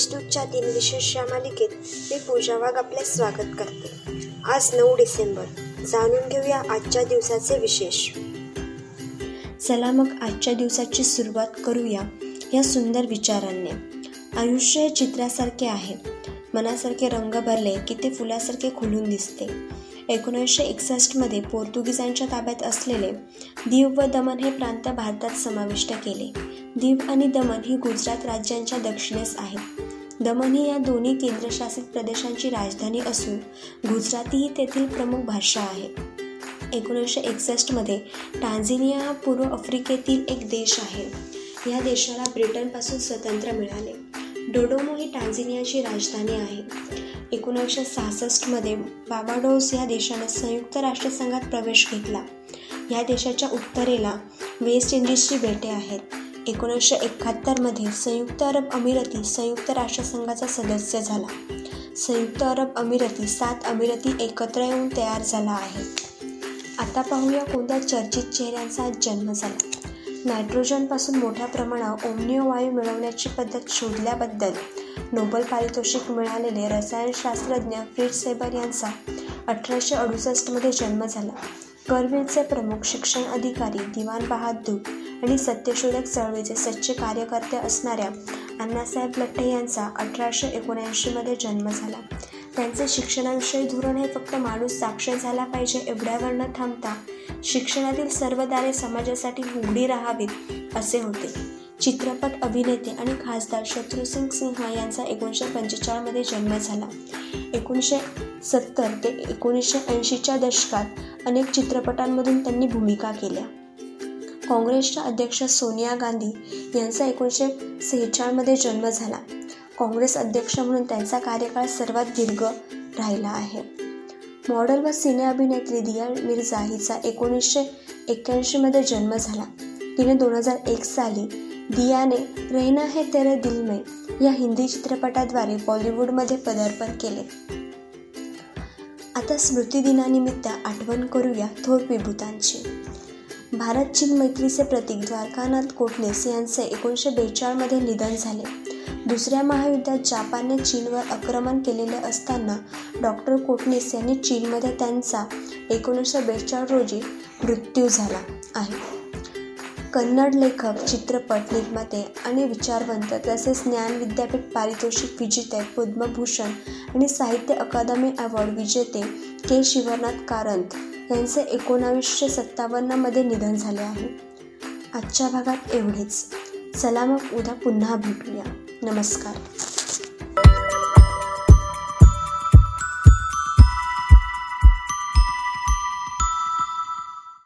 आजच्या दिनविशेष या मालिकेत मी पूजा वाघ आपले स्वागत करते. आज नऊ डिसेंबर. जाणून घेऊया आजच्या दिवसाचे विशेष. चला मग आजच्या दिवसाची सुरुवात करूया या सुंदर विचारांनी. आयुष्य हे चित्रासारखे आहे. मनासारखे रंग भरले की ते फुलासारखे खुलून दिसते. एकोणीसशे एकसष्टमध्ये पोर्तुगीजांच्या ताब्यात असलेले दीव व दमन हे प्रांत भारतात समाविष्ट केले. दीव आणि दमन ही गुजरात राज्यांच्या दक्षिणेस आहेत. दमन ही या दोन्ही केंद्रशासित प्रदेशांची राजधानी असून गुजराती ही तेथील प्रमुख भाषा आहे. एकोणीसशे एकसष्टमध्ये टांझेनिया हा पूर्व आफ्रिकेतील एक देश आहे. या देशाला ब्रिटनपासून स्वतंत्र मिळाले. डोडोमो ही टांझेनियाची राजधानी आहे. एकोणीसशे सहासष्टमध्ये बाबाडोस या देशाने संयुक्त राष्ट्रसंघात प्रवेश घेतला. या देशाच्या उत्तरेला वेस्ट इंडिजची बेटे आहेत. एकोणीसशे एकाहत्तरमध्ये संयुक्त अरब अमिराती संयुक्त राष्ट्रसंघाचा सदस्य झाला. संयुक्त अरब अमिराती सात अमिराती एकत्र येऊन तयार झाला आहे. आता पाहूया कोणत्या चर्चित चेहऱ्यांचा आज जन्म झाला. नायट्रोजनपासून मोठ्या प्रमाणात ओमनिओ वायू मिळवण्याची पद्धत शोधल्याबद्दल नोबल पारितोषिक मिळालेले रसायनशास्त्रज्ञ फिट सेबर यांचा अठराशे अडुसष्टमध्ये जन्म झाला. करवीरचे प्रमुख शिक्षण अधिकारी दिवाण बहादूर आणि सत्यशोधक चळवळीचे सच्चे कार्यकर्ते असणाऱ्या अण्णासाहेब लठ्ठे यांचा अठराशे एकोणऐंशीमध्ये जन्म झाला. त्यांचे शिक्षणाविषयी धोरण हे फक्त माणूस साक्षर झाला पाहिजे एवढ्यावर न थांबता शिक्षणातील सर्व दारे समाजासाठी उघडी राहावीत असे होते. चित्रपट अभिनेते आणि खासदार शत्रुसिंग सिन्हा यांचा एकोणीसशे पंचेचाळमध्ये जन्म झाला. एकोणीसशे सत्तर ते एकोणीसशे ऐंशीच्या दशकात अनेक चित्रपटांमधून त्यांनी भूमिका केल्या. काँग्रेसच्या अध्यक्ष सोनिया गांधी यांचा एकोणीसशे सेहेचाळमध्ये जन्म झाला. काँग्रेस अध्यक्ष म्हणून त्यांचा कार्यकाळ सर्वात दीर्घ राहिला आहे. मॉडेल व सिने अभिनेत्री दिया मिर्झा हिचा एकोणीसशे एक्क्याऐंशीमध्ये जन्म झाला. तिने दोन हजार एक साली दियाने रहना है तेरे दिल में या हिंदी चित्रपटाद्वारे बॉलिवूडमध्ये पदार्पण केले. आता स्मृतिदिनानिमित्त आठवण करूया थोर विभूतांची. भारत चीन मैत्रीचे प्रतीक द्वारकानाथ कोटणीस यांचे एकोणीसशे बेचाळमध्ये निधन झाले. दुसऱ्या महायुद्धात जापानने चीनवर आक्रमण केलेले असताना डॉक्टर कोटणीस यांनी चीनमध्ये त्यांचा एकोणीसशे बेचाळ रोजी मृत्यू झाला आहे. कन्नड लेखक चित्रपट निर्माते आणि विचारवंत तसेच ज्ञान विद्यापीठ पारितोषिक विजेते पद्मभूषण आणि साहित्य अकादमी अवॉर्ड विजेते के. शिवनाथ कारंत यांचे एकोणावीसशे सत्तावन्नमध्ये निधन झाले आहे. आजच्या भागात एवढेच. चला मग उद्या पुन्हा भेटूया. नमस्कार.